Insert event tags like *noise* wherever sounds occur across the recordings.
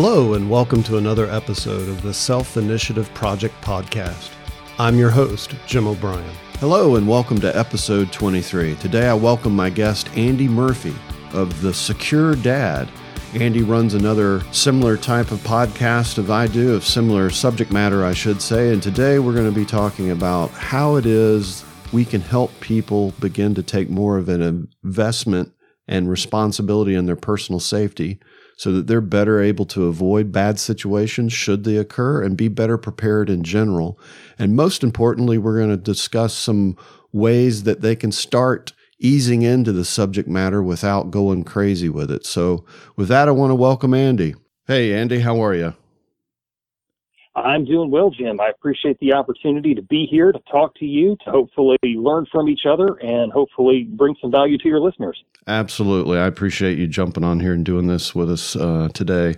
Hello, and welcome to another episode of the Self Initiative Project Podcast. I'm your host, Jim O'Brien. Hello, and welcome to episode 23. Today I welcome my guest, Andy Murphy of The Secure Dad. Andy runs another similar type of podcast of I do, of similar subject matter, I should say. And today we're going to be talking about how it is we can help people begin to take more of an investment and responsibility in their personal safety so that they're better able to avoid bad situations should they occur and be better prepared in general. And most importantly, we're going to discuss some ways that they can start easing into the subject matter without going crazy with it. So, with that, I want to welcome Andy. Hey, Andy, how are you? I'm doing well, Jim. I appreciate the opportunity to be here to talk to you, to hopefully learn from each other, and hopefully bring some value to your listeners. Absolutely. I appreciate you jumping on here and doing this with us uh, today.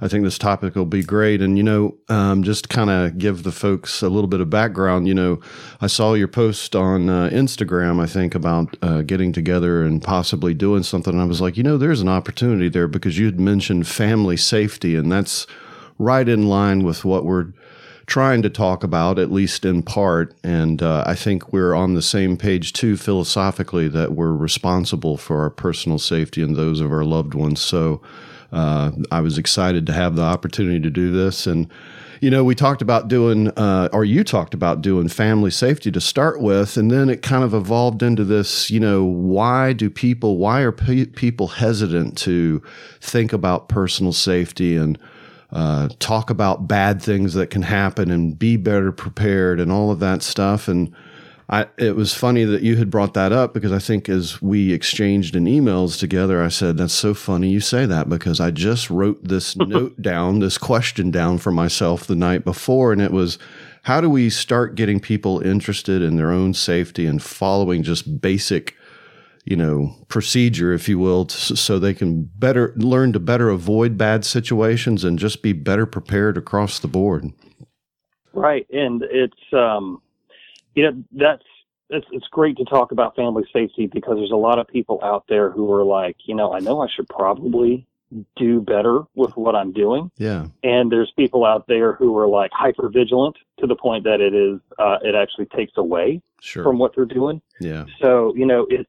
I think this topic will be great. And, you know, um, just kind of give the folks a little bit of background. You know, I saw your post on uh, Instagram, I think, about uh, getting together and possibly doing something. And I was like, you know, there's an opportunity there because you had mentioned family safety, and that's right in line with what we're trying to talk about, at least in part. And uh, I think we're on the same page too, philosophically, that we're responsible for our personal safety and those of our loved ones. So uh, I was excited to have the opportunity to do this. And, you know, we talked about doing, uh, or you talked about doing family safety to start with. And then it kind of evolved into this, you know, why do people, why are pe- people hesitant to think about personal safety and, uh, talk about bad things that can happen and be better prepared and all of that stuff. And I, it was funny that you had brought that up because I think as we exchanged in emails together, I said, That's so funny you say that because I just wrote this *laughs* note down, this question down for myself the night before. And it was, How do we start getting people interested in their own safety and following just basic you know procedure if you will so they can better learn to better avoid bad situations and just be better prepared across the board. Right and it's um you know that's it's it's great to talk about family safety because there's a lot of people out there who are like you know i know i should probably do better with what i'm doing. Yeah. And there's people out there who are like hyper vigilant to the point that it is uh, it actually takes away sure. from what they're doing. Yeah. So you know it's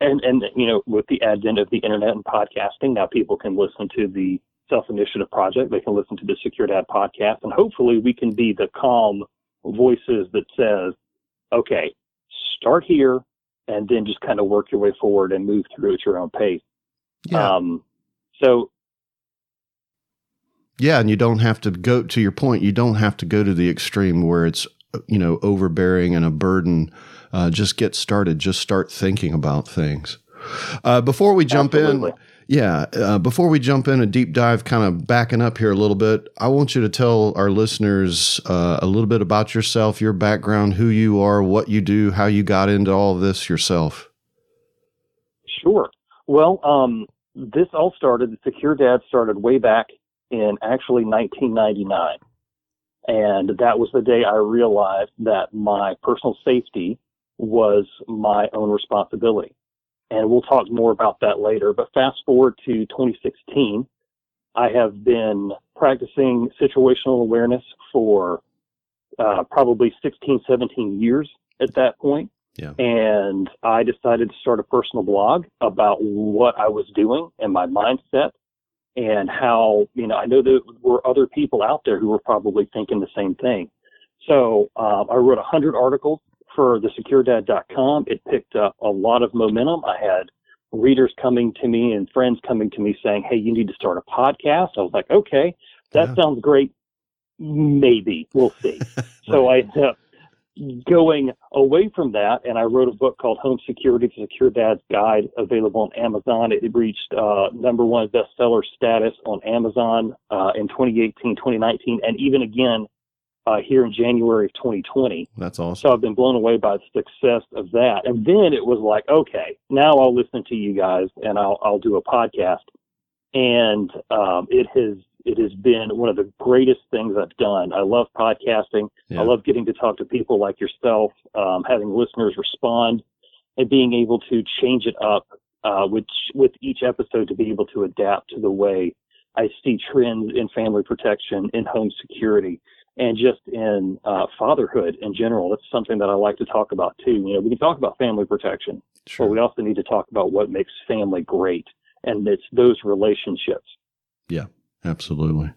and and you know with the advent of the internet and podcasting now people can listen to the self initiative project. They can listen to the secure dad podcast. And hopefully we can be the calm voices that says okay start here and then just kind of work your way forward and move through at your own pace. Yeah. um so yeah and you don't have to go to your point you don't have to go to the extreme where it's you know overbearing and a burden uh, just get started. Just start thinking about things. Uh, before we jump Absolutely. in, yeah, uh, before we jump in a deep dive, kind of backing up here a little bit, I want you to tell our listeners uh, a little bit about yourself, your background, who you are, what you do, how you got into all this yourself. Sure. Well, um, this all started, Secure Dad started way back in actually 1999. And that was the day I realized that my personal safety was my own responsibility. And we'll talk more about that later. But fast forward to 2016, I have been practicing situational awareness for uh, probably 16, 17 years at that point. Yeah. And I decided to start a personal blog about what I was doing and my mindset and how, you know, I know there were other people out there who were probably thinking the same thing. So uh, I wrote 100 articles for the securedad.com, it picked up a lot of momentum. I had readers coming to me and friends coming to me saying, Hey, you need to start a podcast. I was like, okay, that yeah. sounds great. Maybe we'll see. right. *laughs* So I ended up going away from that and I wrote a book called Home Security, the Secure Dad's Guide available on Amazon. It reached uh, number one bestseller status on Amazon uh, in 2018, 2019, and even again uh, here in January of 2020. That's awesome. So I've been blown away by the success of that. And then it was like, okay, now I'll listen to you guys and I'll I'll do a podcast. And um, it has it has been one of the greatest things I've done. I love podcasting. Yeah. I love getting to talk to people like yourself, um, having listeners respond, and being able to change it up uh, with with each episode to be able to adapt to the way I see trends in family protection, in home security, and just in uh, fatherhood in general. That's something that I like to talk about too. You know, we can talk about family protection, sure. but we also need to talk about what makes family great, and it's those relationships. Yeah, absolutely.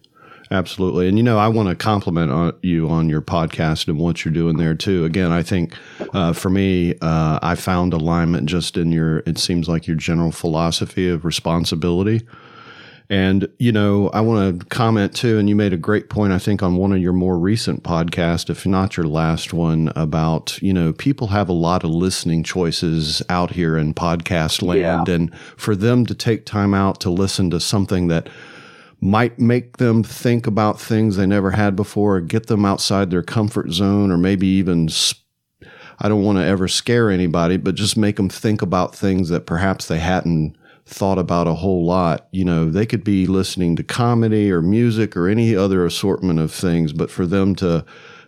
Absolutely. And, you know, I want to compliment on you on your podcast and what you're doing there, too. Again, I think uh, for me, uh, I found alignment just in your, it seems like your general philosophy of responsibility and, you know, I want to comment too, and you made a great point, I think, on one of your more recent podcasts, if not your last one, about, you know, people have a lot of listening choices out here in podcast land. Yeah. And for them to take time out to listen to something that might make them think about things they never had before, or get them outside their comfort zone, or maybe even I don't want to ever scare anybody, but just make them think about things that perhaps they hadn't thought about a whole lot. You know, they could be listening to comedy or music or any other assortment of things, but for them to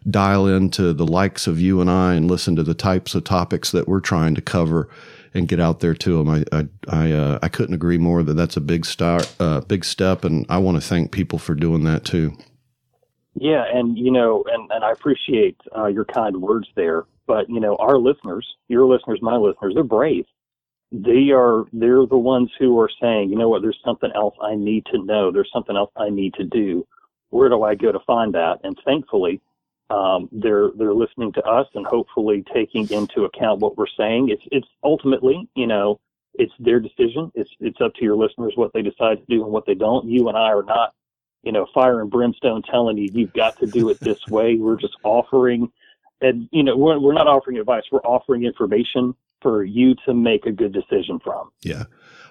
dial into the likes of you and I and listen to the types of topics that we're trying to cover and get out there to them, I I I, uh, I couldn't agree more that that's a big start, uh, big step, and I want to thank people for doing that too. Yeah, and you know, and and I appreciate uh, your kind words there. But you know, our listeners, your listeners, my listeners, they're brave they are they're the ones who are saying, you know what, there's something else I need to know. There's something else I need to do. Where do I go to find that? And thankfully, um, they're they're listening to us and hopefully taking into account what we're saying. It's it's ultimately, you know, it's their decision. It's it's up to your listeners what they decide to do and what they don't. You and I are not, you know, fire and brimstone telling you you've got to do it this way. We're just offering, and you know, we're we're not offering advice. We're offering information for you to make a good decision from. Yeah.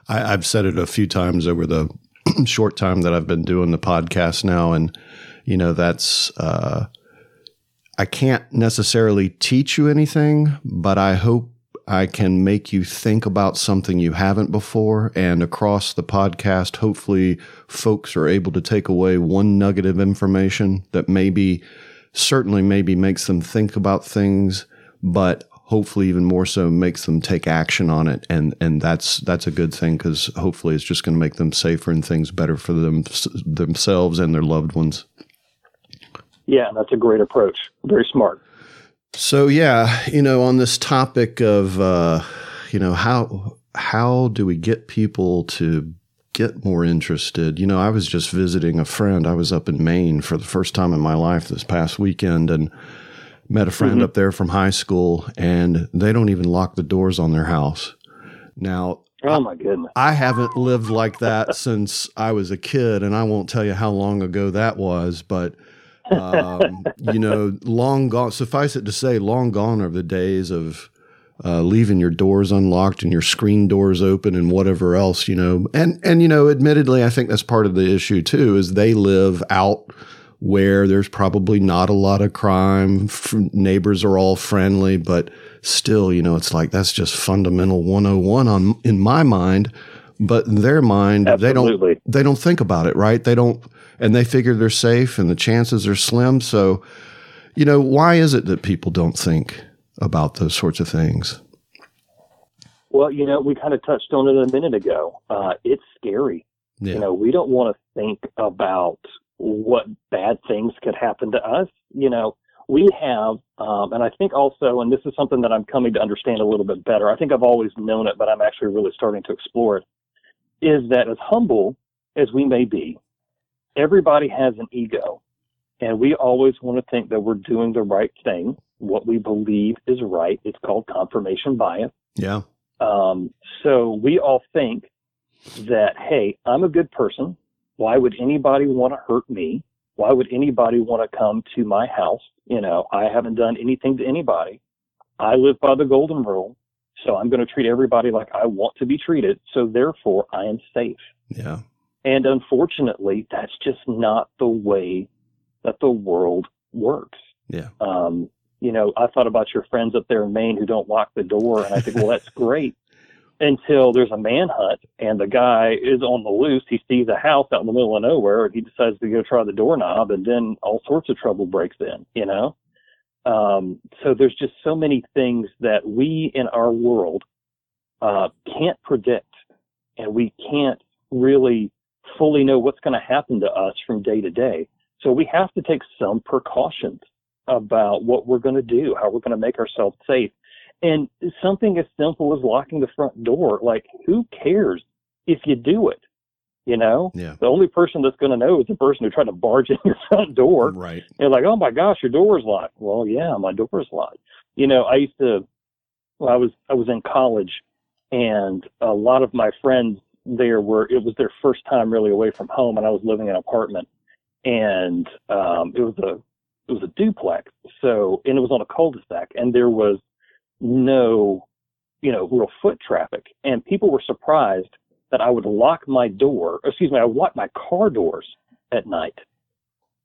I, have said it a few times over the *clears throat* short time that I've been doing the podcast now. And, you know, that's, uh, I can't necessarily teach you anything, but I hope I can make you think about something you haven't before. And across the podcast, hopefully, folks are able to take away one nugget of information that maybe, certainly, maybe makes them think about things, but hopefully even more so makes them take action on it. And and that's that's a good thing because hopefully it's just going to make them safer and things better for them themselves and their loved ones. Yeah that's a great approach. Very smart. So yeah you know on this topic of uh, you know how how do we get people to get more interested? You know i was just visiting a friend. I was up in maine for the first time in my life this past weekend and met a friend mm-hmm. up there from high school, and they don't even lock the doors on their house. Now, oh my goodness, I haven't lived like that *laughs* since I was a kid, and I won't tell you how long ago that was, but. um, you know, long gone. Suffice it to say, long gone are the days of uh, leaving your doors unlocked and your screen doors open and whatever else. You know, and and you know, admittedly, I think that's part of the issue too. Is they live out where there's probably not a lot of crime. F- neighbors are all friendly, but still, you know, it's like that's just fundamental 101 on in my mind. But in their mind, Absolutely. they don't they don't think about it, right? They don't, and they figure they're safe, and the chances are slim. So, you know, why is it that people don't think about those sorts of things? Well, you know, we kind of touched on it a minute ago. Uh, it's scary. Yeah. You know, we don't want to think about what bad things could happen to us. You know, we have, um, and I think also, and this is something that I'm coming to understand a little bit better. I think I've always known it, but I'm actually really starting to explore it. Is that as humble as we may be, everybody has an ego, and we always want to think that we're doing the right thing, what we believe is right. It's called confirmation bias. Yeah. Um, so we all think that, hey, I'm a good person. Why would anybody want to hurt me? Why would anybody want to come to my house? You know, I haven't done anything to anybody. I live by the golden rule. So I'm going to treat everybody like I want to be treated. So therefore I am safe. Yeah. And unfortunately, that's just not the way that the world works. Yeah. Um, you know, I thought about your friends up there in Maine who don't lock the door, and I think, well, that's *laughs* great until there's a manhunt and the guy is on the loose. He sees a house out in the middle of nowhere and he decides to go try the doorknob and then all sorts of trouble breaks in, you know? Um, so there's just so many things that we in our world, uh, can't predict and we can't really fully know what's going to happen to us from day to day. So we have to take some precautions about what we're going to do, how we're going to make ourselves safe. And something as simple as locking the front door, like who cares if you do it? You know, Yeah. the only person that's going to know is the person who tried to barge *laughs* in your front door. Right. You're like, oh my gosh, your door is locked. Well, yeah, my door is locked. You know, I used to, well, I was, I was in college and a lot of my friends there were, it was their first time really away from home and I was living in an apartment and, um, it was a, it was a duplex. So, and it was on a cul-de-sac and there was no, you know, real foot traffic and people were surprised that I would lock my door, excuse me, I would lock my car doors at night.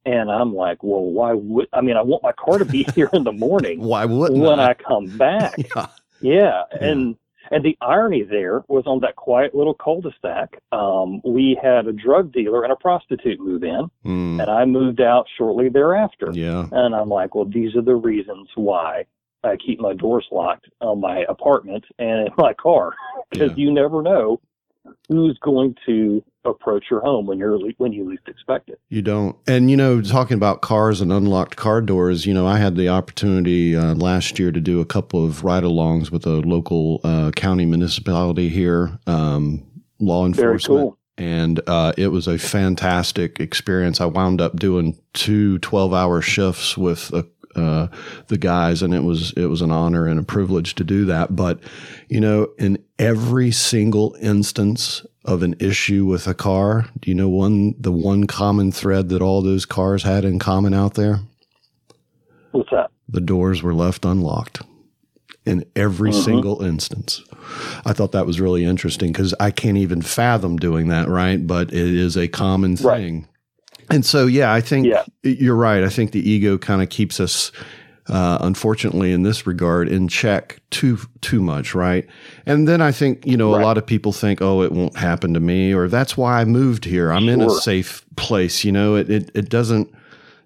And I'm like, well, why would, I mean, I want my car to be *laughs* here in the morning Why wouldn't when I? I come back. *laughs* Yeah. Yeah. And, and the irony there was on that quiet little cul-de-sac, um, we had a drug dealer and a prostitute move in Mm, and I moved out shortly thereafter. yeah. And I'm like, well, these are the reasons why I keep my doors locked on my apartment and in my car because *laughs* Yeah. you never know who's going to approach your home when you're when you least expect it. You don't. And, you know, talking about cars and unlocked car doors, you know, I had the opportunity uh, last year to do a couple of ride alongs with a local uh, county municipality here, um, law enforcement. cool. And uh, it was a fantastic experience. I wound up doing two 12 hour shifts with uh uh, the guys, and it was it was an honor and a privilege to do that. But you know, in every single instance of an issue with a car, do you know one the one common thread that all those cars had in common out there? What's that? The doors were left unlocked in every Mhm. single instance. I thought that was really interesting because I can't even fathom doing that, right? But it is a common Right. And so, yeah, I think Yeah. you're right. I think the ego kind of keeps us, uh, unfortunately, in this regard, in check too too much, right? And then I think you know Right. a lot of people think, oh, it won't happen to me, or that's why I moved here. I'm in a safe place. You know, it it, it doesn't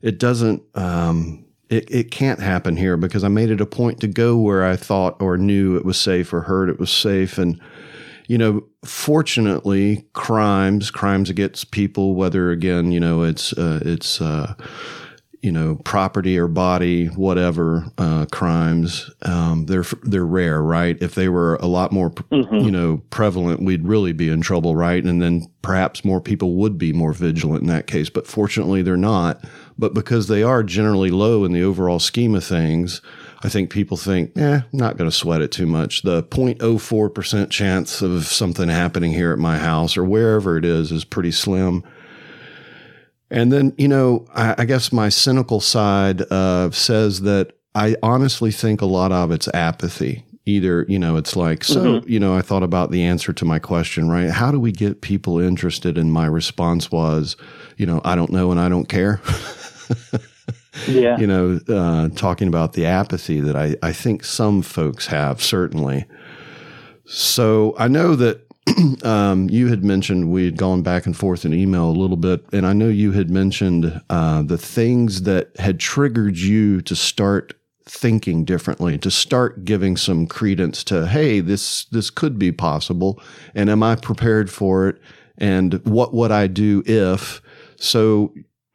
it doesn't um, it, it can't happen here because I made it a point to go where I thought or knew it was safe or heard it was safe. And, you know, fortunately, crimes, crimes against people, whether again, you know, it's, uh, it's, uh, you know, property or body, whatever, uh, crimes, um, they're, they're rare, right? If they were a lot more, Mhm. you know, prevalent, we'd really be in trouble, right? And then perhaps more people would be more vigilant in that case. But fortunately, they're not. But because they are generally low in the overall scheme of things, I think people think, eh, I'm not going to sweat it too much. The 0.04% chance of something happening here at my house or wherever it is is pretty slim. And then, you know, I, I guess my cynical side uh, says that I honestly think a lot of it's apathy. Either, you know, it's like, so, you know, I thought about the answer to my question, right? How do we get people interested? And my response was, you know, I don't know and I don't care. *laughs* Yeah. you know, uh, talking about the apathy that I, I think some folks have, certainly. So I know that *clears throat* um, you had mentioned we had gone back and forth in email a little bit, and I know you had mentioned uh, the things that had triggered you to start thinking differently, to start giving some credence to, hey, this this could be possible, and am I prepared for it? And what would I do if? So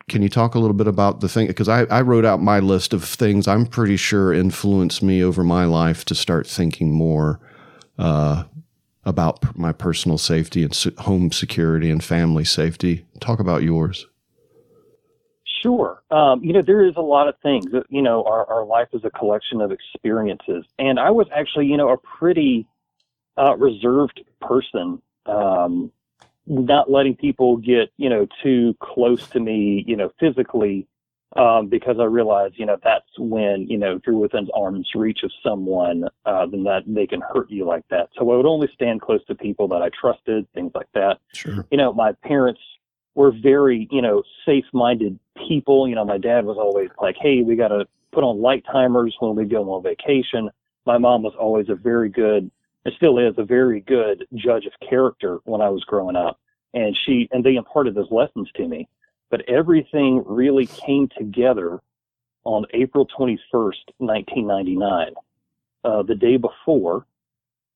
can you talk a little bit about the thing? Because I, I wrote out my list of things I'm pretty sure influenced me over my life to start thinking more uh, about my personal safety and home security and family safety. Talk about yours. Sure. Um, you know, there is a lot of things you know, our, our life is a collection of experiences. And I was actually, you know, a pretty uh, reserved person, um, not letting people get, you know, too close to me, you know, physically, um, because I realize you know, that's when, you know, if you're within arm's reach of someone, uh, then that they can hurt you like that. So I would only stand close to people that I trusted, things like that Sure. you know, my parents were very, you know, safe minded people. You know, my dad was always like, hey, we got to put on light timers when we go on vacation. My mom was always a very good, and still is a very good judge of character when I was growing up. And she, and they imparted those lessons to me. But everything really came together on April 21st, 1999. Uh, the day before,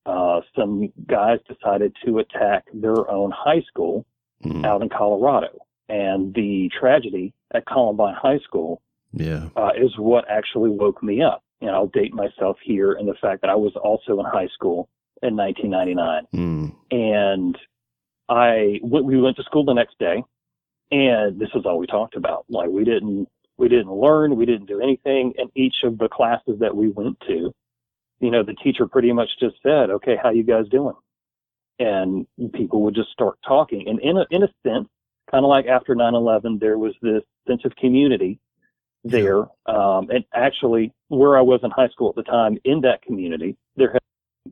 uh, some guys decided to attack their own high school mm-hmm. out in Colorado. And the tragedy at Columbine High School yeah. Uh, is what actually woke me up. And I'll date myself here in the fact that I was also in high school in 1999. Mm. And I we went to school the next day, and this is all we talked about. Like we didn't we didn't learn, we didn't do anything in each of the classes that we went to. You know, the teacher pretty much just said, "Okay, how you guys doing?" And people would just start talking. And in a in a sense, kind of like after 9/11, there was this sense of community there. Um, and actually, where I was in high school at the time, in that community, there had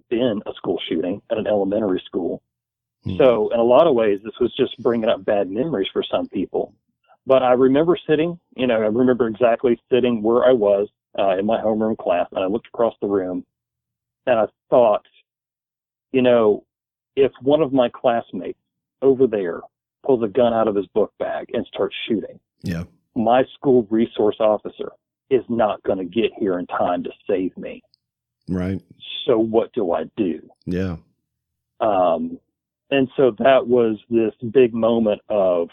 been a school shooting at an elementary school. Mm-hmm. So, in a lot of ways, this was just bringing up bad memories for some people. But I remember sitting, you know, I remember exactly sitting where I was uh, in my homeroom class, and I looked across the room, and I thought, you know, if one of my classmates over there pulls a gun out of his book bag and starts shooting, yeah, my school resource officer is not going to get here in time to save me. Right. So what do I do? Yeah. Um, and so that was this big moment of,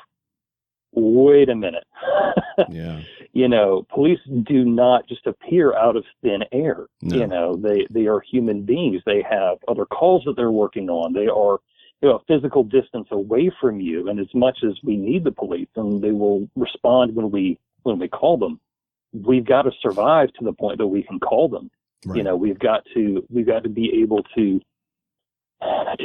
wait a minute. *laughs* yeah. You know, police do not just appear out of thin air. No. You know, they, they are human beings. They have other calls that they're working on. They are you know, a physical distance away from you. And as much as we need the police and they will respond when we, when we call them, we've got to survive to the point that we can call them. Right. You know, we've got to, we've got to be able to,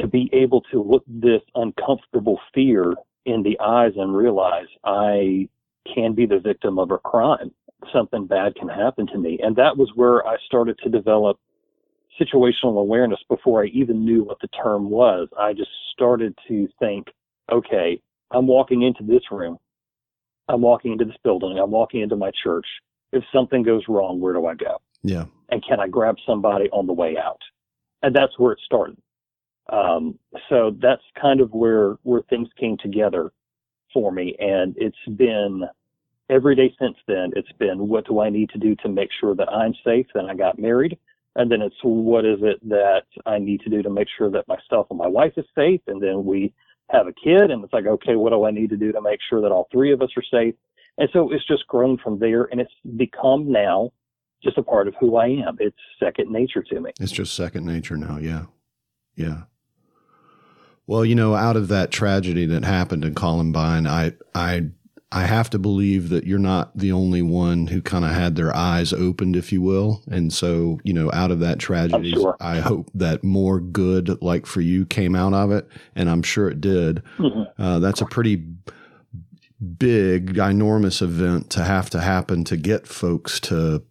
to be able to look this uncomfortable fear in the eyes and realize I can be the victim of a crime. Something bad can happen to me. And that was where I started to develop situational awareness before I even knew what the term was. I just started to think, okay, I'm walking into this room. I'm walking into this building. I'm walking into my church. If something goes wrong, where do I go? Yeah. And can I grab somebody on the way out? And that's where it started. Um, so that's kind of where, where things came together for me. And it's been every day since then. It's been, what do I need to do to make sure that I'm safe? Then I got married and then it's what is it that I need to do to make sure that myself and my wife is safe, and then we have a kid, and it's like, okay, what do I need to do to make sure that all three of us are safe? And so it's just grown from there, and it's become now just a part of who I am. It's second nature to me. It's just second nature now. Yeah, yeah. Well, you know, out of that tragedy that happened in Columbine, I I I have to believe that you're not the only one who kind of had their eyes opened, if you will. And so, you know, out of that tragedy, sure. I hope that more good, like for you, came out of it. And I'm sure it did. Mm-hmm. Uh, that's a pretty big, enormous event to have to happen to get folks to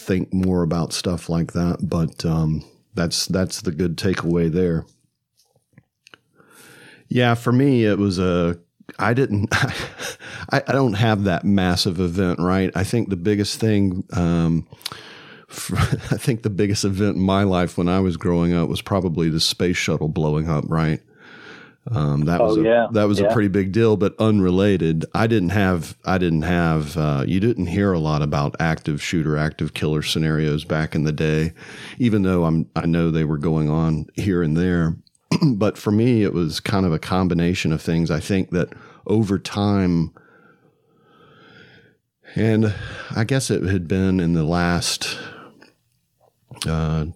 think more about stuff like that. But um, that's that's the good takeaway there. Yeah, for me, it was a I didn't, *laughs* I, I, don't have that massive event, right? I think the biggest thing, um, for, *laughs* I think the biggest event in my life when I was growing up was probably the space shuttle blowing up, right? Um, that oh, was a, yeah. that was yeah. a pretty big deal, but unrelated. I didn't have I didn't have uh, you didn't hear a lot about active shooter, active killer scenarios back in the day, even though I'm I know they were going on here and there. *clears throat* but for me, it was kind of a combination of things. I think that over time, and I guess it had been in the last, uh,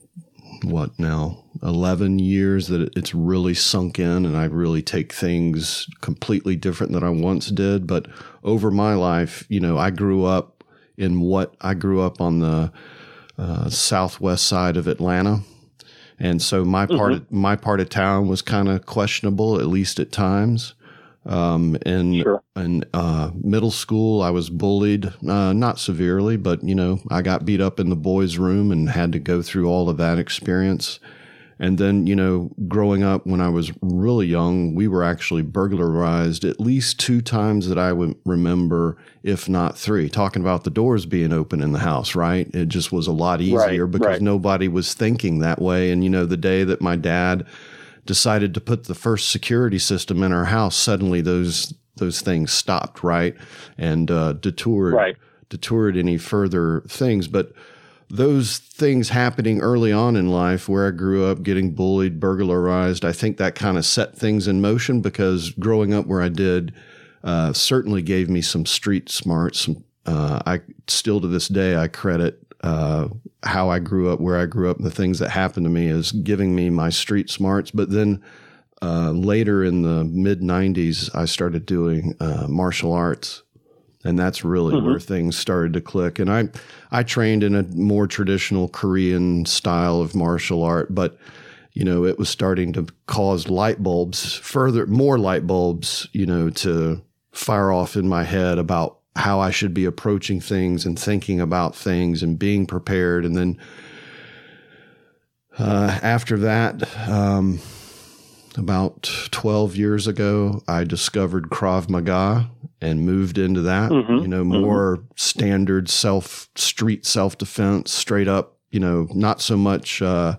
what now, 11 years that it's really sunk in and I really take things completely different than I once did. But over my life, you know, I grew up in what I grew up on the uh, southwest side of Atlanta and so my part mm-hmm. of, my part of town was kind of questionable, at least at times. Um, in sure. in uh, middle school, I was bullied, uh, not severely, but you know, I got beat up in the boys' room and had to go through all of that experience. And then, you know, growing up when I was really young, we were actually burglarized at least two times that I would remember, if not three. Talking about the doors being open in the house, right? It just was a lot easier right, because right. nobody was thinking that way. And, you know, the day that my dad decided to put the first security system in our house, suddenly those those things stopped, right? And uh, detoured right. detoured any further things. But those things happening early on in life where I grew up getting bullied, burglarized, I think that kind of set things in motion because growing up where I did uh, certainly gave me some street smarts. Some, uh, I still to this day, I credit uh, how I grew up, where I grew up, and the things that happened to me is giving me my street smarts. But then uh, later in the mid 90s, I started doing uh, martial arts and that's really mm-hmm. where things started to click. And I, I trained in a more traditional Korean style of martial art, but you know, it was starting to cause light bulbs, further more light bulbs, you know, to fire off in my head about how I should be approaching things and thinking about things and being prepared. And then uh, after that, um, about 12 years ago, I discovered Krav Maga and moved into that, mm-hmm. you know, more mm-hmm. standard self street self defense, straight up, you know, not so much, uh,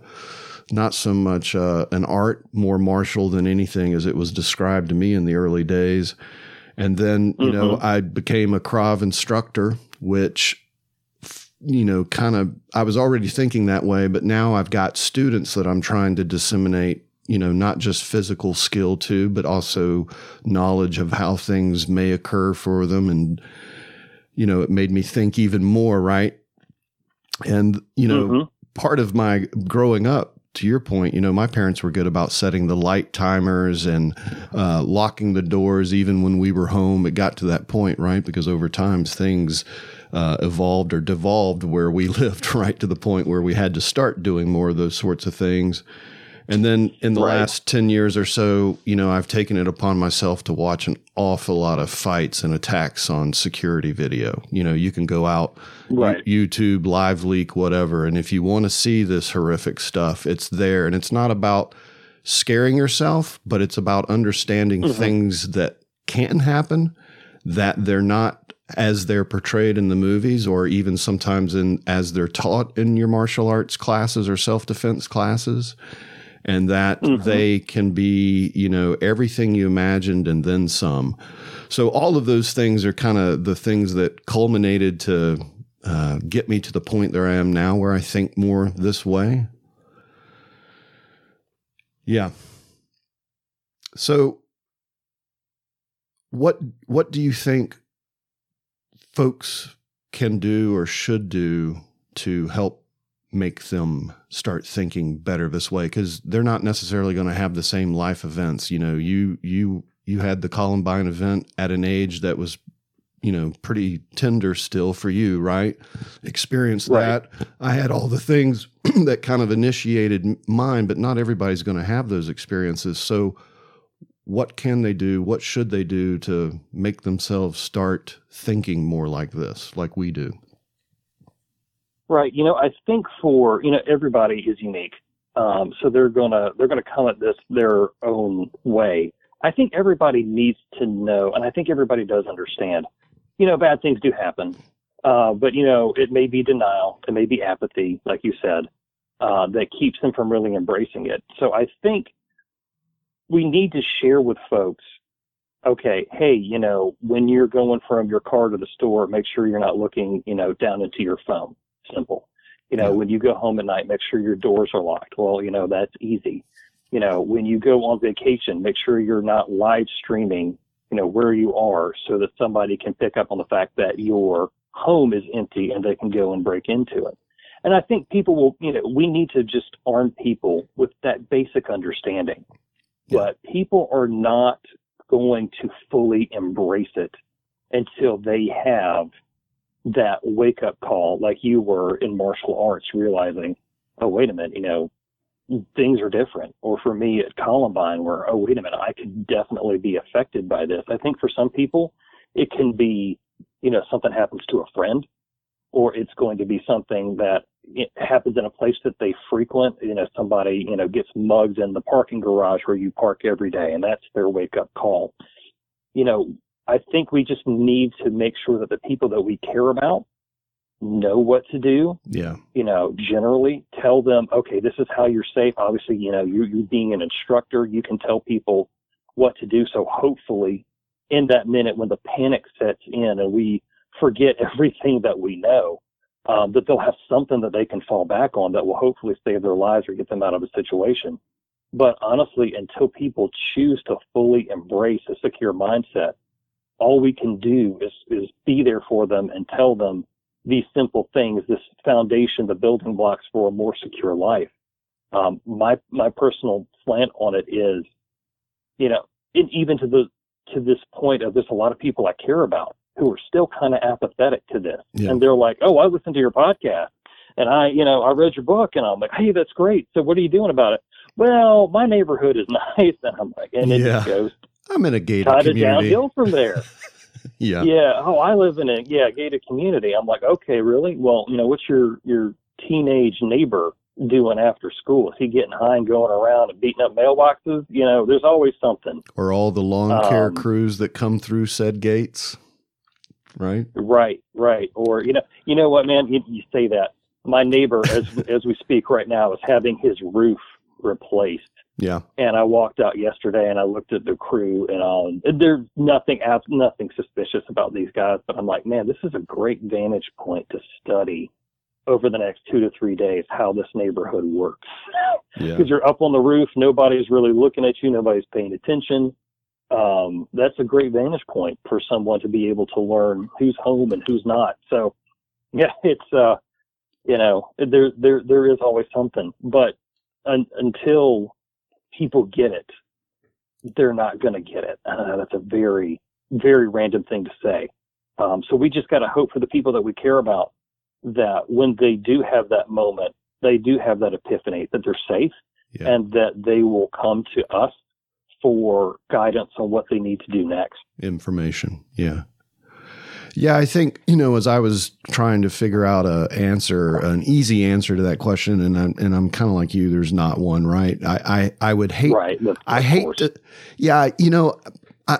not so much uh, an art, more martial than anything as it was described to me in the early days. And then, you mm-hmm. know, I became a Krav instructor, which, you know, kind of, I was already thinking that way, but now I've got students that I'm trying to disseminate you know, not just physical skill too, but also knowledge of how things may occur for them. And, you know, it made me think even more, right? And, you know, mm-hmm. part of my growing up, to your point, you know, my parents were good about setting the light timers and uh, locking the doors even when we were home. It got to that point, right? Because over time things uh, evolved or devolved where we *laughs* lived, right? To the point where we had to start doing more of those sorts of things. And then in the right. last 10 years or so, you know, I've taken it upon myself to watch an awful lot of fights and attacks on security video. You know, you can go out, right. YouTube, LiveLeak, whatever. And if you want to see this horrific stuff, it's there. And it's not about scaring yourself, but it's about understanding mm-hmm. things that can happen that they're not as they're portrayed in the movies or even sometimes in as they're taught in your martial arts classes or self-defense classes and that mm-hmm. they can be, you know, everything you imagined and then some. So all of those things are kind of the things that culminated to uh, get me to the point that I am now, where I think more this way. Yeah. So, what what do you think folks can do or should do to help make them start thinking better this way because they're not necessarily going to have the same life events you know? You you you had the columbine event at an age that was you know pretty tender still for you right? Experienced right. that. I had all the things *clears throat* that kind of initiated mine but not everybody's going to have those experiences. So what can they do? What should they do to make themselves start thinking more like this like we do Right. You know, I think for you know everybody is unique, um, so they're gonna they're gonna come at this their own way. I think everybody needs to know, and I think everybody does understand. You know, bad things do happen, uh, but you know it may be denial, it may be apathy, like you said, uh, that keeps them from really embracing it. So I think we need to share with folks okay, hey, you know, when you're going from your car to the store, make sure you're not looking, you know, down into your phone simple. You know, yeah. when you go home at night, make sure your doors are locked. Well, you know, that's easy. You know, when you go on vacation, make sure you're not live streaming, you know, where you are so that somebody can pick up on the fact that your home is empty and they can go and break into it. And I think people will, you know, we need to just arm people with that basic understanding. Yeah. But people are not going to fully embrace it until they have that wake up call like you were in martial arts, realizing, oh, wait a minute, you know, things are different. Or for me at Columbine, where, oh, wait a minute, I could definitely be affected by this. I think for some people, it can be, you know, something happens to a friend, or it's going to be something that happens in a place that they frequent. You know, somebody, you know, gets mugged in the parking garage where you park every day, and that's their wake up call. You know, I think we just need to make sure that the people that we care about know what to do. Yeah. You know, generally tell them, okay, this is how you're safe. Obviously, you know, you, you being an instructor, you can tell people what to do. So hopefully in that minute when the panic sets in and we forget *laughs* everything that we know, um, that they'll have something that they can fall back on that will hopefully save their lives or get them out of a situation. But honestly, until people choose to fully embrace a secure mindset, all we can do is, is be there for them and tell them these simple things, this foundation, the building blocks for a more secure life. Um, my my personal slant on it is, you know, it, even to the to this point of there's a lot of people I care about who are still kind of apathetic to this, Yeah. and they're like, "Oh, I listened to your podcast, and I, you know, I read your book, and I'm like, hey, that's great. So what are you doing about it? Well, my neighborhood is *laughs* nice, and I'm like, and it Yeah. just goes I'm in a gated of community. downhill from there. *laughs* Yeah. Yeah. Oh, I live in a yeah gated community. I'm like, okay, really? Well, you know, what's your your teenage neighbor doing after school? Is he getting high and going around and beating up mailboxes? You know, there's always something. Or all the lawn care Um, crews that come through said gates. Right? Right, right. Or you know, you know what, man? You, you say that. My neighbor, as *laughs* as we speak right now, is having his roof replaced. Yeah. And I walked out yesterday and I looked at the crew and all. There's nothing, nothing suspicious about these guys, but I'm like, man, this is a great vantage point to study over the next two to three days how this neighborhood works. *laughs* Yeah. Because you're up on the roof, nobody's really looking at you, nobody's paying attention. Um, that's a great vantage point for someone to be able to learn who's home and who's not. So, yeah, *laughs* it's uh, you know, there there there is always something, but un- until people get it, they're not going to get it. Uh, that's a very, very random thing to say. Um, so we just got to hope for the people that we care about that when they do have that moment, they do have that epiphany that they're safe Yeah. and that they will come to us for guidance on what they need to do next. information. Yeah. Yeah, I think, you know, as I was trying to figure out a answer, an easy answer to that question, and I'm, and I'm kind of like you, there's not one, right? I, I, I would hate, right. I hate course. to, yeah, you know, I,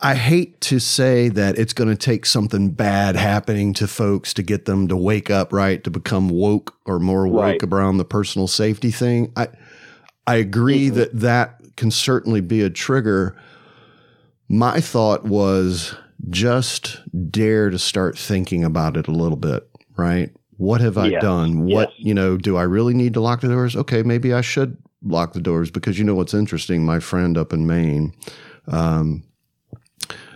I hate to say that it's going to take something bad happening to folks to get them to wake up, right? To become woke or more woke Right. around the personal safety thing. I, I agree Mhm. that that can certainly be a trigger. My thought was just dare to start thinking about it a little bit, right? What have I Yes. done? What, Yes. you know, do I really need to lock the doors? Okay, maybe I should lock the doors because you know what's interesting? My friend up in Maine, um,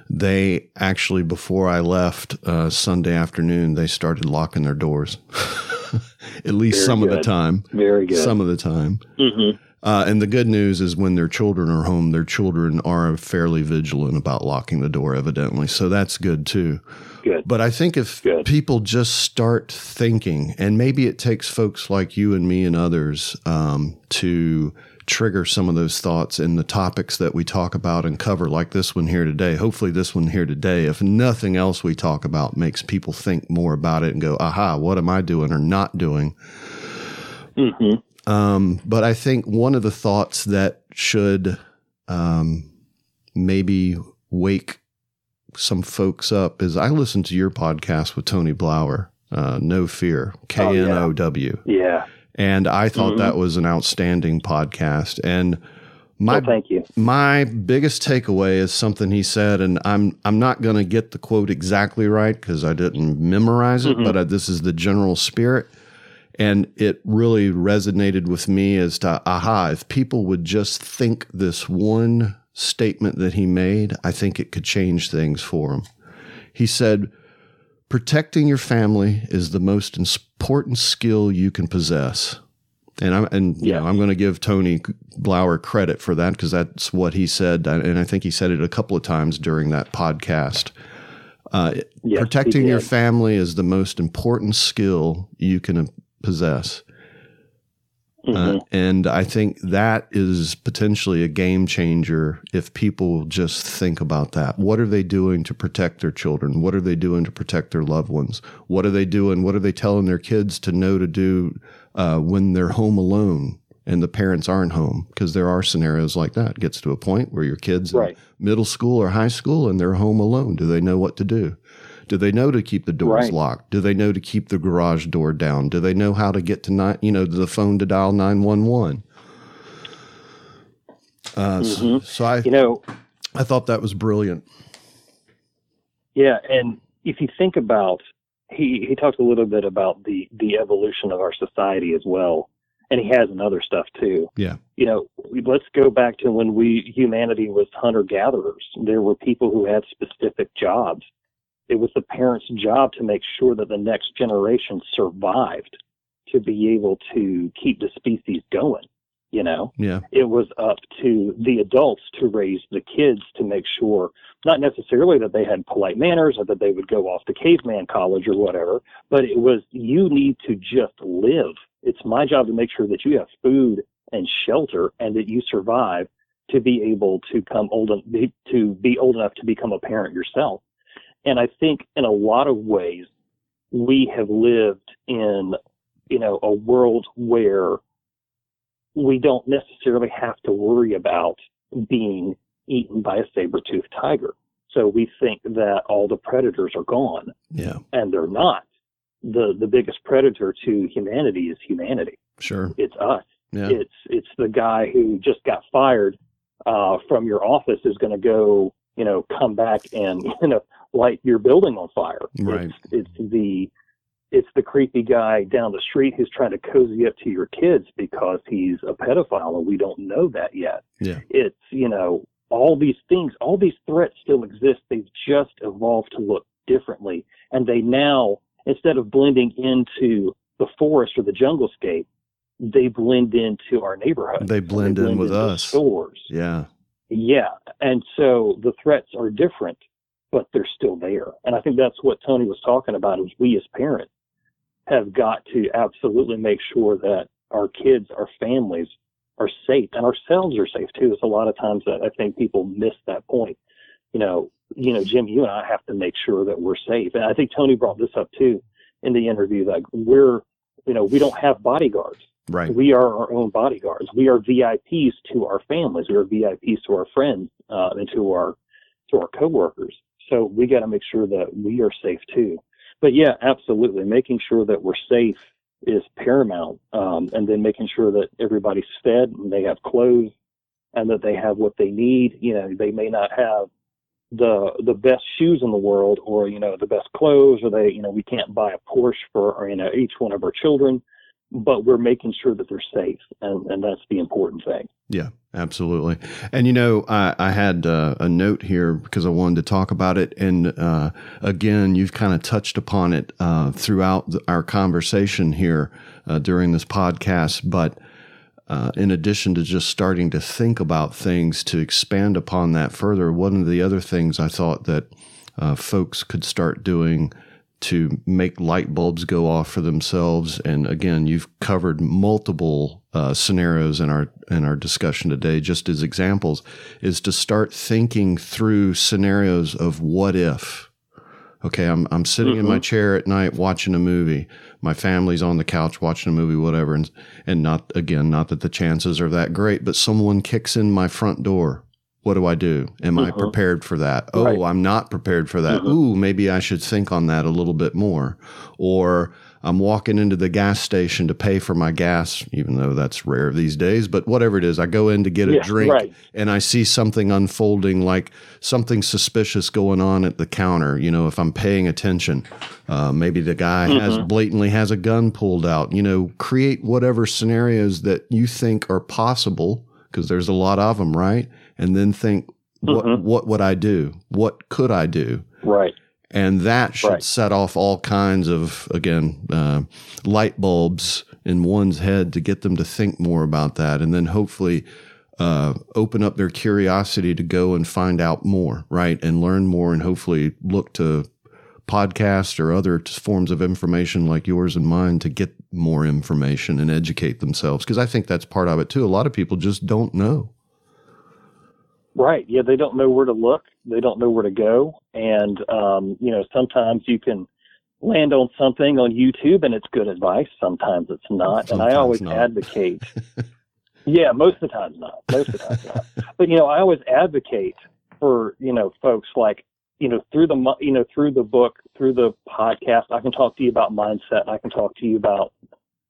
they actually, before I left uh, Sunday afternoon, they started locking their doors. *laughs* At least Very some of the time. Very good. Some of the time. hmm Uh, and the good news is when their children are home, their children are fairly vigilant about locking the door, evidently. So that's good too. Good. But I think if Good. people just start thinking, and maybe it takes folks like you and me and others um, to trigger some of those thoughts in the topics that we talk about and cover, like this one here today. Hopefully, this one here today, if nothing else we talk about makes people think more about it and go, aha, what am I doing or not doing? hmm Um, but I think one of the thoughts that should um, maybe wake some folks up is I listened to your podcast with Tony Blauer, uh, No Fear, K Oh, N O W, Yeah. and I thought Mhm. that was an outstanding podcast. And my well, thank you. my biggest takeaway is something he said, and I'm I'm not going to get the quote exactly right because I didn't memorize it, Mhm. but uh, this is the general spirit, and it really resonated with me as to aha, if people would just think this one statement that he made, I think it could change things for them. He said, "Protecting your family is the most important skill you can possess." And I'm and you Yeah. know I'm going to give Tony Blauer credit for that because that's what he said, and I think he said it a couple of times during that podcast. Uh, Yes, protecting your family is the most important skill you can possess. Mhm. Uh, and I think that is potentially a game changer if people just think about that. What are they doing to protect their children? What are they doing to protect their loved ones? What are they doing? What are they telling their kids to know to do uh, when they're home alone and the parents aren't home? Because there are scenarios like that. It gets to a point where your kids in Right. middle school or high school and they're home alone. Do they know what to do? Do they know to keep the doors Right. locked? Do they know to keep the garage door down? Do they know how to get to ni- you know the phone to dial nine one one? Uh, so, Mhm. so I You know, I thought that was brilliant. Yeah, and if you think about he he talks a little bit about the the evolution of our society as well, and he has another stuff too. Yeah. You know, let's go back to when we humanity was hunter gatherers. There were people who had specific jobs. It was the parents' job to make sure that the next generation survived to be able to keep the species going. You know, Yeah. it was up to the adults to raise the kids to make sure, not necessarily that they had polite manners or that they would go off to caveman college or whatever, but it was you need to just live. It's my job to make sure that you have food and shelter and that you survive to be able to come old to be old enough to become a parent yourself. And I think in a lot of ways we have lived in you know a world where we don't necessarily have to worry about being eaten by a saber-toothed tiger. So we think that all the predators are gone, Yeah. and they're not. The the biggest predator to humanity is humanity. Sure. It's us. Yeah. It's it's the guy who just got fired uh, from your office is going to go, you know, come back and *laughs* you know light your building on fire. Right. It's, it's the it's the creepy guy down the street who's trying to cozy up to your kids because he's a pedophile and we don't know that yet. Yeah. It's you know all these things, all these threats still exist. They've just evolved to look differently, and they now instead of blending into the forest or the jungle scape, they blend into our neighborhood. They blend in with us. Stores. Yeah. Yeah. And so the threats are different, but they're still there. And I think that's what Tony was talking about is we as parents have got to absolutely make sure that our kids, our families are safe and ourselves are safe too. It's a lot of times that I think people miss that point. You know, you know, Jim, you and I have to make sure that we're safe. And I think Tony brought this up too in the interview, like we're, you know, we don't have bodyguards. Right. We are our own bodyguards. We are VIPs to our families. We are VIPs to our friends uh, and to our to our coworkers. So we got to make sure that we are safe too. But yeah, absolutely, making sure that we're safe is paramount, um, and then making sure that everybody's fed and they have clothes and that they have what they need. You know, they may not have the the best shoes in the world or you know the best clothes or they you know we can't buy a Porsche for or, you know each one of our children but we're making sure that they're safe, and, and that's the important thing. Yeah, absolutely. And you know, I, I had uh, a note here because I wanted to talk about it. And uh, again, you've kind of touched upon it uh, throughout the, our conversation here uh, during this podcast. But uh, in addition to just starting to think about things to expand upon that further, one of the other things I thought that uh, folks could start doing to make light bulbs go off for themselves. And again, you've covered multiple uh, scenarios in our in our discussion today, just as examples, is to start thinking through scenarios of what if. Okay, I'm I'm sitting in my chair at night watching a movie. My family's on the couch watching a movie, whatever, and and not again, not that the chances are that great, but someone kicks in my front door what do I do? Am I uh-huh. prepared for that? Oh, Right. I'm not prepared for that. Uh-huh. Ooh, maybe I should think on that a little bit more. Or I'm walking into the gas station to pay for my gas, even though that's rare these days, but whatever it is, I go in to get a drink right. and I see something unfolding like something suspicious going on at the counter. You know, if I'm paying attention, uh, maybe the guy has mm-hmm. blatantly has a gun pulled out. You know, create whatever scenarios that you think are possible because there's a lot of them, right? And then think, what what would I do? What could I do? Right. and that should Right. set off all kinds of again uh, light bulbs in one's head to get them to think more about that and then hopefully uh, open up their curiosity to go and find out more right and learn more and hopefully look to podcasts or other forms of information like yours and mine to get more information and educate themselves because i think that's part of it too a lot of people just don't know Right. Yeah, they don't know where to look. They don't know where to go. And, um, you know, sometimes you can land on something on YouTube and it's good advice. Sometimes it's not. and I always not. advocate. *laughs* yeah, most of the time not. Most of the time not. But, you know, I always advocate for, you know, folks like, you know, through the, you know, through the book, through the podcast, I can talk to you about mindset and I can talk to you about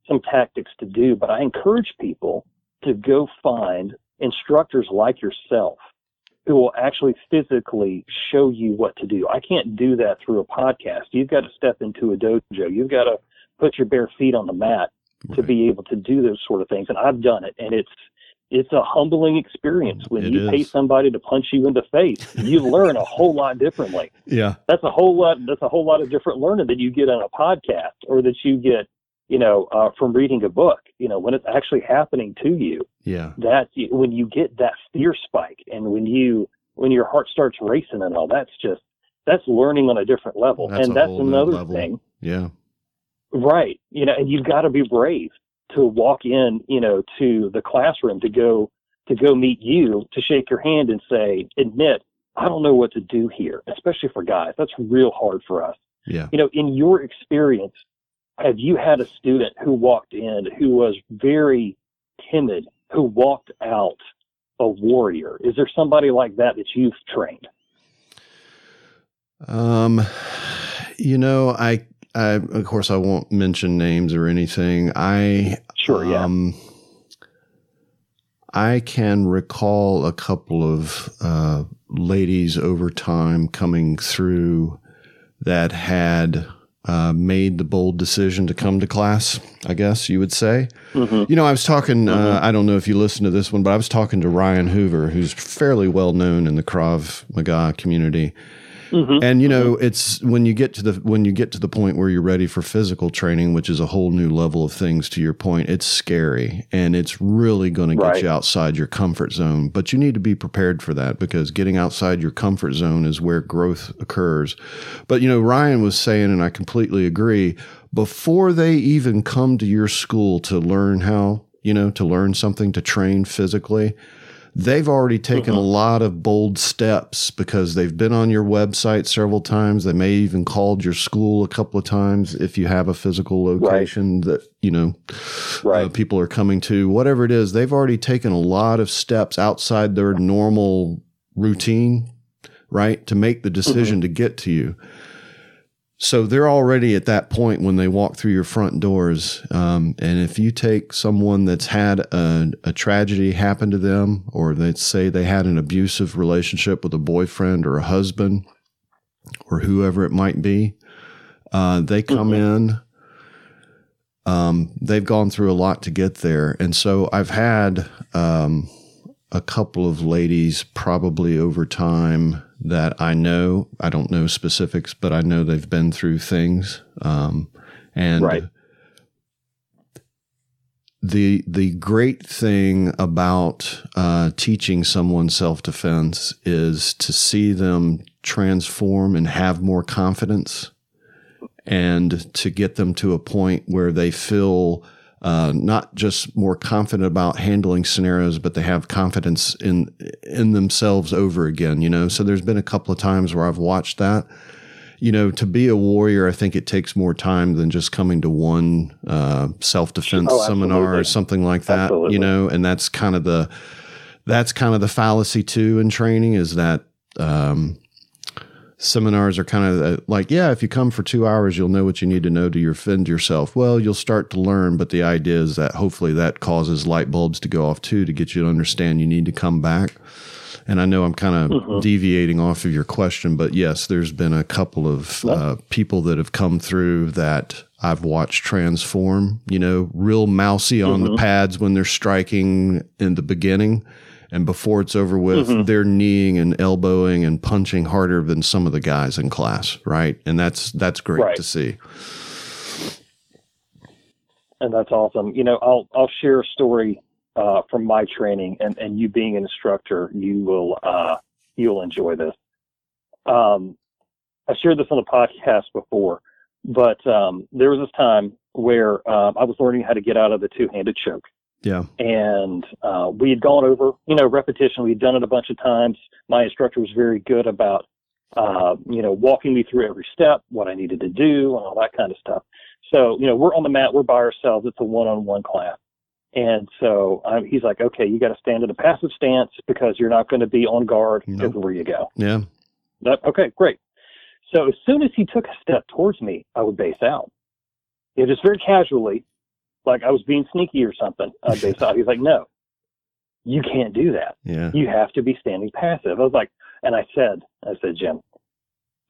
some tactics to do, but I encourage people to go find instructors like yourself who will actually physically show you what to do. I can't do that through a podcast. You've got to step into a dojo. You've got to put your bare feet on the mat right. to be able to do those sort of things. And I've done it, and it's it's a humbling experience when it you is. pay somebody to punch you in the face. You *laughs* learn a whole lot differently. Yeah, that's a whole lot. That's a whole lot of different learning that you get on a podcast or that you get, you know, uh, from reading a book. You know, when it's actually happening to you. Yeah, that's when you get that fear spike, and when you when your heart starts racing and all. That's just that's learning on a different level, that's and that's another thing. Yeah, right. You know, and you've got to be brave to walk in, you know, to the classroom to go to go meet you, to shake your hand and say, admit, I don't know what to do here, especially for guys. That's real hard for us. Yeah. You know, in your experience, have you had a student who walked in who was very timid, who walked out a warrior? Is there somebody like that that you've trained? Um, you know, I I, of course, I won't mention names or anything. I sure, yeah. Um, I can recall a couple of uh, ladies over time coming through that had uh, made the bold decision to come to class. I guess you would say. Mm-hmm. You know, I was talking. Uh, mm-hmm. Uh, I don't know if you listened to this one, but I was talking to Ryan Hoover, who's fairly well known in the Krav Maga community Mm-hmm. And you know, it's when you get to the when you get to the point where you're ready for physical training, which is a whole new level of things to your point, it's scary and it's really going to get right. you outside your comfort zone, but you need to be prepared for that because getting outside your comfort zone is where growth occurs. But you know, Ryan was saying and I completely agree, before they even come to your school to learn how, you know, to learn something to train physically, they've already taken uh-huh. a lot of bold steps because they've been on your website several times. They may even called your school a couple of times if you have a physical location right. that you know uh, right. uh, people are coming to. Whatever it is, they've already taken a lot of steps outside their normal routine, right, to make the decision mm-hmm. to get to you. So they're already at that point when they walk through your front doors. Um, and if you take someone that's had a, a, tragedy happen to them, or let's say they had an abusive relationship with a boyfriend or a husband, or whoever it might be, uh, they come mm-hmm. in. Um, they've gone through a lot to get there. And so I've had um, a couple of ladies probably over time that I know. I don't know specifics, but I know they've been through things. Um, and right. the the great thing about uh, teaching someone self defense is to see them transform and have more confidence, and to get them to a point where they feel uh, not just more confident about handling scenarios, but they have confidence in in themselves over again. You know, so there's been a couple of times where I've watched that. You know, to be a warrior, I think it takes more time than just coming to one uh, self defense oh, seminar or something like that. Absolutely. You know, and that's kind of the that's kind of the fallacy too in training is that um, seminars are kind of uh, like, yeah, if you come for two hours, you'll know what you need to know to defend yourself. Well, you'll start to learn, but the idea is that hopefully that causes light bulbs to go off too to get you to understand you need to come back. And I know I'm kind of mm-hmm. deviating off of your question, but yes, there's been a couple of uh, people that have come through that I've watched transform, you know, real mousy on mm-hmm. the pads when they're striking in the beginning and before it's over with, mm-hmm. they're kneeing and elbowing and punching harder than some of the guys in class, right? And that's that's great right. to see. And that's awesome. You know, I'll I'll share a story uh, from my training, and and you being an instructor, you will uh, you'll enjoy this. Um, I shared this on the podcast before, but um, there was this time where uh, I was learning how to get out of the two-handed choke. Yeah. And uh, we had gone over, you know, repetition. We'd done it a bunch of times. My instructor was very good about, uh, you know, walking me through every step, what I needed to do, and all that kind of stuff. So, you know, we're on the mat, we're by ourselves. It's a one-on-one class. And so um, he's like, okay, you got to stand in a passive stance because you're not going to be on guard nope. everywhere you go. Yeah. That, okay, great. So as soon as he took a step towards me, I would base out. Know, just very casually, like I was being sneaky or something. Uh, based *laughs* out. He's like, no, you can't do that. Yeah. You have to be standing passive. I was like, and I said, I said, Jim,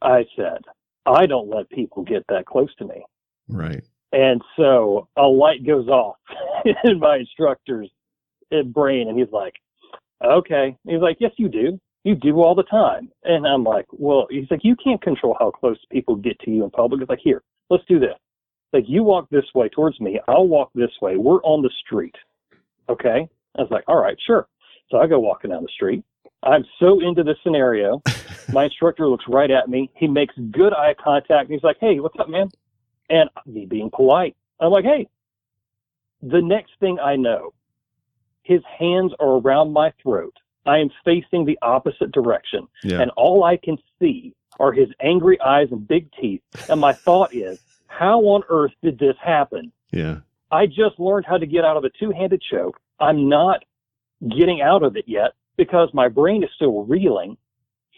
I said, I don't let people get that close to me. Right. And so a light goes off *laughs* in my instructor's brain, and he's like, okay. He's like, yes, you do. You do all the time. And I'm like, well, he's like, you can't control how close people get to you in public. He's like, here, let's do this. Like, you walk this way towards me. I'll walk this way. We're on the street. Okay. I was like, all right, sure. So I go walking down the street. I'm so into this scenario. *laughs* My instructor looks right at me. He makes good eye contact. He's like, hey, what's up, man? And me being polite, I'm like, hey. The next thing I know, his hands are around my throat. I am facing the opposite direction. Yeah. And all I can see are his angry eyes and big teeth. And my thought is, how on earth did this happen? Yeah. I just learned how to get out of a two handed choke. I'm not getting out of it yet because my brain is still reeling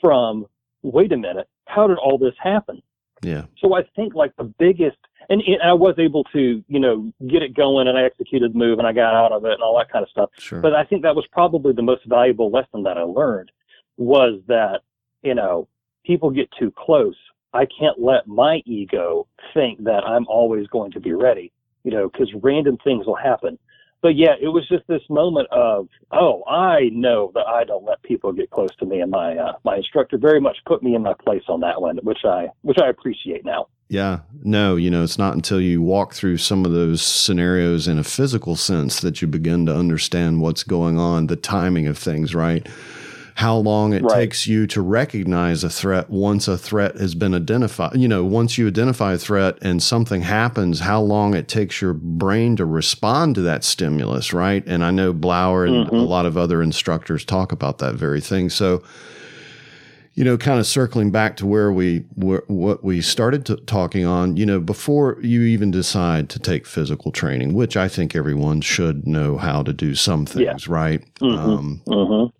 from, wait a minute, how did all this happen? Yeah. So I think like the biggest, and, and I was able to, you know, get it going and I executed the move and I got out of it and all that kind of stuff. Sure. But I think that was probably the most valuable lesson that I learned was that, you know, people get too close. I can't let my ego think that I'm always going to be ready, you know, because random things will happen. But yeah, it was just this moment of, oh, I know that I don't let people get close to me, and my uh, my instructor very much put me in my place on that one, which I which I appreciate now. Yeah. No, you know, it's not until you walk through some of those scenarios in a physical sense that you begin to understand what's going on, the timing of things, right? How long it Right. takes you to recognize a threat once a threat has been identified. You know, once you identify a threat and something happens, how long it takes your brain to respond to that stimulus, right? And I know Blauer and a Mhm. lot of other instructors talk about that very thing. So, you know, kind of circling back to where we where, what we started to, talking on, you know, before you even decide to take physical training, which I think everyone should know how to do some things, right? Mhm. Um, Mm-hmm.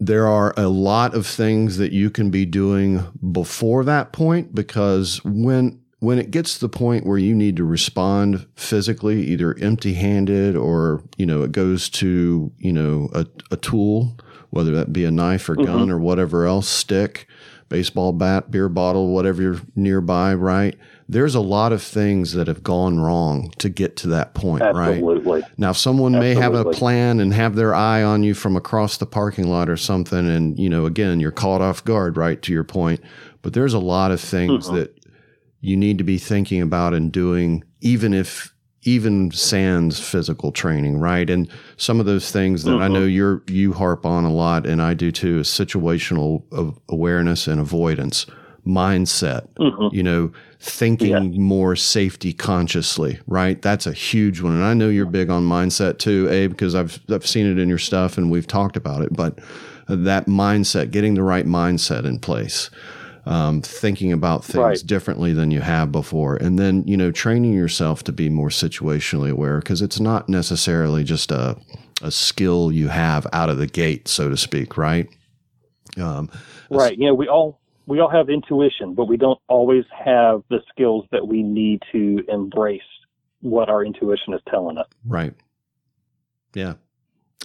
There are a lot of things that you can be doing before that point because when when it gets to the point where you need to respond physically either empty-handed or you know it goes to you know a, a tool whether that be a knife or gun mm-hmm. or whatever else stick baseball bat beer bottle whatever you're nearby right there's a lot of things that have gone wrong to get to that point right Absolutely. now, someone may have a plan and have their eye on you from across the parking lot or something. And, you know, again, you're caught off guard, right? To your point. But there's a lot of things Mhm. that you need to be thinking about and doing, even if, even sans physical training, right? And some of those things that I Mhm. know you're, you harp on a lot, and I do too, is situational awareness and avoidance, mindset hmm you know, thinking more safety consciously, right? That's a huge one. And I know you're big on mindset too, Abe, because I've I've seen it in your stuff and we've talked about it. But that mindset, getting the right mindset in place, um, thinking about things Right. differently than you have before, and then you know, training yourself to be more situationally aware, because it's not necessarily just a a skill you have out of the gate, so to speak, right? Um, Right. You know, we all we all have intuition, but we don't always have the skills that we need to embrace what our intuition is telling us. Right. Yeah.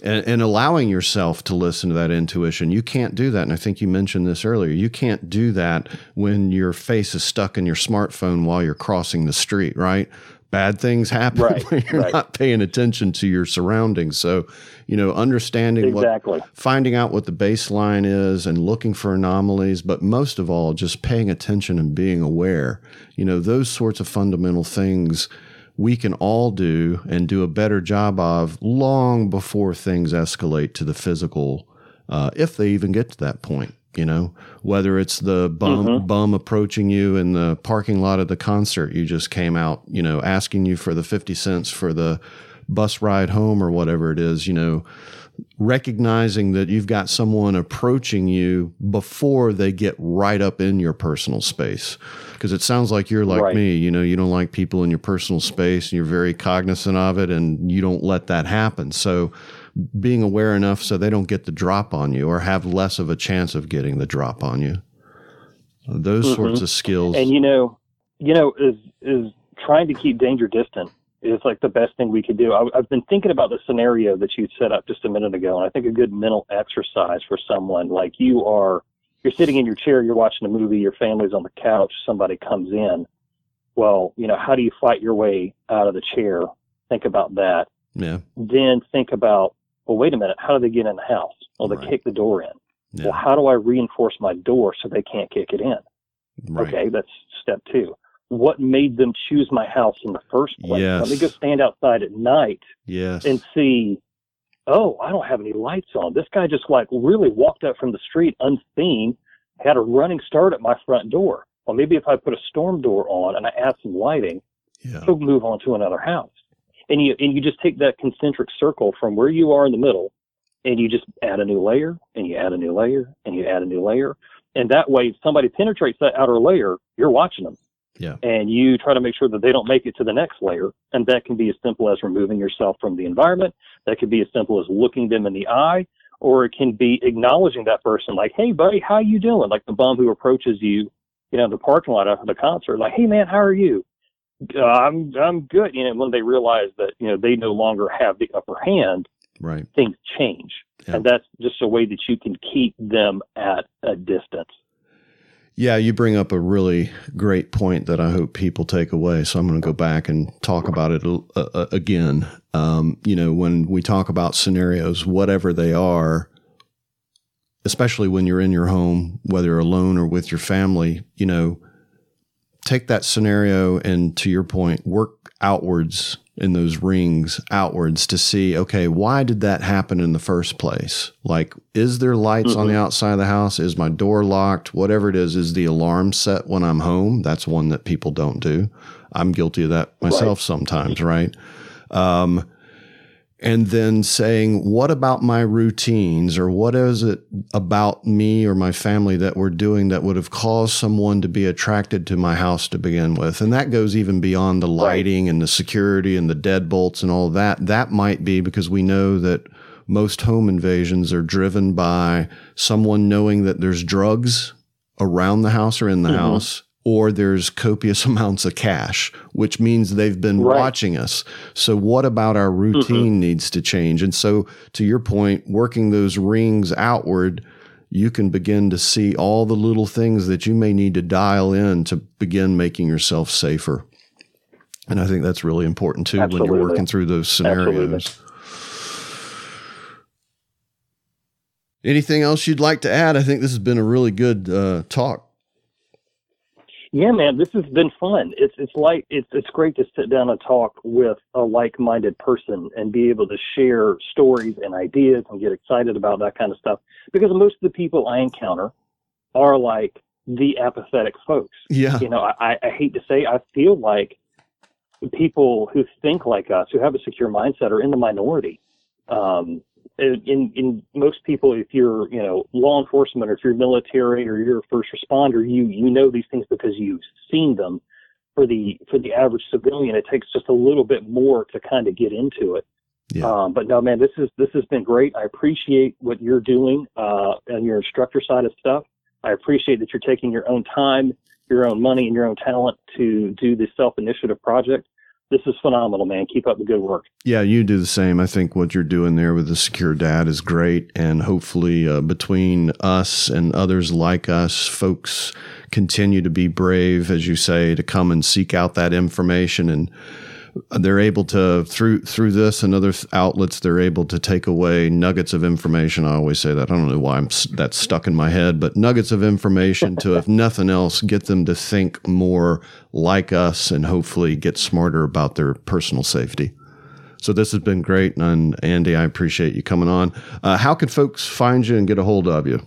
And, and allowing yourself to listen to that intuition. You can't do that. And I think you mentioned this earlier. You can't do that when your face is stuck in your smartphone while you're crossing the street, right? Bad things happen Right, *laughs* when you're right. not paying attention to your surroundings. So, you know, understanding what Exactly. finding out what the baseline is and looking for anomalies, but most of all, just paying attention and being aware. You know, those sorts of fundamental things we can all do and do a better job of long before things escalate to the physical, uh, if they even get to that point. You know, whether it's the bum mm-hmm. bum approaching you in the parking lot of the concert you just came out, you know, asking you for the fifty cents for the bus ride home or whatever it is, you know, recognizing that you've got someone approaching you before they get right up in your personal space. Because it sounds like you're like Right. me, you know, you don't like people in your personal space and you're very cognizant of it and you don't let that happen. So being aware enough so they don't get the drop on you or have less of a chance of getting the drop on you. Those mm-hmm. sorts of skills. And you know, you know, is is trying to keep danger distant is like the best thing we could do. I, I've been thinking about the scenario that you set up just a minute ago, and I think a good mental exercise for someone like you are, you're sitting in your chair, you're watching a movie, your family's on the couch, somebody comes in. Well, you know, how do you fight your way out of the chair? Think about that. Yeah. Then think about, well, wait a minute, how do they get in the house? Well, they Right. kick the door in. Yeah. Well, how do I reinforce my door so they can't kick it in? right. Okay, that's step two. What made them choose my house in the first place? Let me go stand outside at night Yes. and see, oh, I don't have any lights on. This guy just like really walked up from the street unseen, had a running start at my front door. Well, maybe if I put a storm door on and I add some lighting, yeah. he'll move on to another house. And you and you just take that concentric circle from where you are in the middle, and you just add a new layer, and you add a new layer, and you add a new layer, and that way, if somebody penetrates that outer layer, you're watching them. Yeah. And you try to make sure that they don't make it to the next layer, and that can be as simple as removing yourself from the environment. That could be as simple as looking them in the eye, or it can be acknowledging that person, like, "Hey, buddy, how you doing?" Like the bum who approaches you, you know, in the parking lot after the concert, like, "Hey, man, how are you?" Uh, I'm I'm good. You know, when they realize that you know they no longer have the upper hand, Right. things change, Yeah. and that's just a way that you can keep them at a distance. Yeah, you bring up a really great point that I hope people take away. So I'm going to go back and talk about it again. Um, you know, when we talk about scenarios, whatever they are, especially when you're in your home, whether alone or with your family, you know, take that scenario and to your point, work outwards in those rings outwards to see, okay, why did that happen in the first place? Like, is there lights on the outside of the house? Is my door locked? Whatever it is, is the alarm set when I'm home? That's one that people don't do. I'm guilty of that myself sometimes, right? Um, and then saying, what about my routines or what is it about me or my family that we're doing that would have caused someone to be attracted to my house to begin with? And that goes even beyond the lighting and the security and the deadbolts and all that. That might be because we know that most home invasions are driven by someone knowing that there's drugs around the house or in the Mhm. house. Or there's copious *laughs* amounts of cash, which means they've been Right. watching us. So, what about our routine needs to change? And so, to your point, working those rings outward, you can begin to see all the little things that you may need to dial in to begin making yourself safer. And I think that's really important too when you're working through those scenarios. Anything else you'd like to add? I think this has been a really good uh, talk. Yeah, man, this has been fun. It's it's like it's it's great to sit down and talk with a like-minded person and be able to share stories and ideas and get excited about that kind of stuff. Because most of the people I encounter are like the apathetic folks. Yeah. You know, I, I hate to say, I feel like people who think like us, who have a secure mindset, are in the minority. Um, in in most people, if you're you know law enforcement or if you're military or you're a first responder, you you know these things because you've seen them. For the for the average civilian, it takes just a little bit more to kind of get into it. Yeah. Um, but no, man, this is this has been great. I appreciate what you're doing uh, on your instructor side of stuff. I appreciate that you're taking your own time, your own money, and your own talent to do this self initiative project. This is phenomenal, man. Keep up the good work. Yeah, you do the same. I think what you're doing there with the secure dad is great. And hopefully, uh, between us and others like us, folks continue to be brave, as you say, to come and seek out that information. And they're able to, through through this and other outlets, they're able to take away nuggets of information. I always say that. I don't know why I'm that's stuck in my head, but nuggets of information to, if nothing else, get them to think more like us and hopefully get smarter about their personal safety. So this has been great, and Andy, I appreciate you coming on. Uh, how can folks find you and get a hold of you?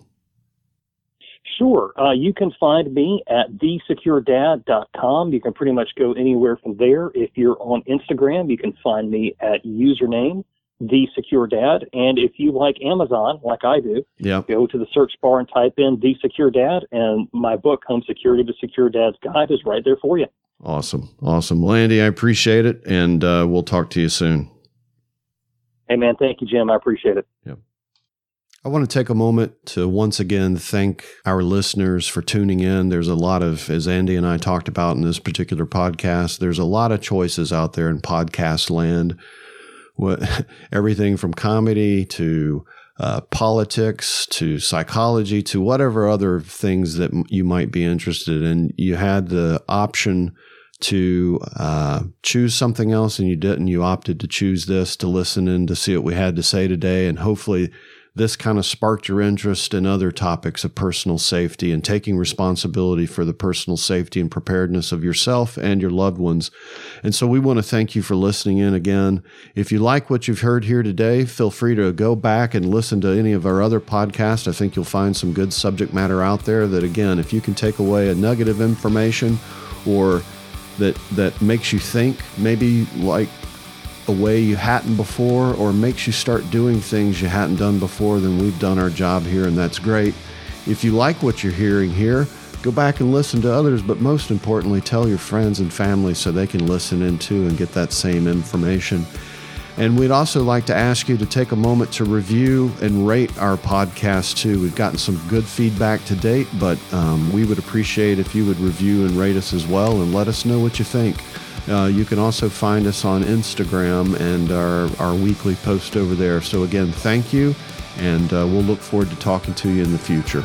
Sure. Uh, you can find me at thesecuredad.com. You can pretty much go anywhere from there. If you're on Instagram, you can find me at username thesecuredad. And if you like Amazon, like I do, Yeah, go to the search bar and type in The Secure Dad, and my book, Home Security to Secure Dad's Guide, is right there for you. awesome, awesome. landy I appreciate it, and uh, we'll talk to you soon. Hey, man, thank you, Jim. I appreciate it. I want to take a moment to once again thank our listeners for tuning in. There's a lot of, as Andy and I talked about in this particular podcast, there's a lot of choices out there in podcast land. What *laughs* everything from comedy to uh, politics to psychology to whatever other things that you might be interested in. You had the option to uh, choose something else and you didn't. You opted to choose this to listen in to see what we had to say today. And hopefully, this kind of sparked your interest in other topics of personal safety and taking responsibility for the personal safety and preparedness of yourself and your loved ones. And so we want to thank you for listening in again. If you like what you've heard here today, feel free to go back and listen to any of our other podcasts. I think you'll find some good subject matter out there that, again, if you can take away a nugget of information or that that makes you think maybe like a way you hadn't before or makes you start doing things you hadn't done before then we've done our job here and that's great if you like what you're hearing here go back and listen to others but most importantly tell your friends and family so they can listen in too and get that same information and we'd also like to ask you to take a moment to review and rate our podcast too. We've gotten some good feedback to date, but um, we would appreciate if you would review and rate us as well and let us know what you think. Uh, you can also find us on Instagram and our, our weekly post over there. So, again, thank you, and uh, we'll look forward to talking to you in the future.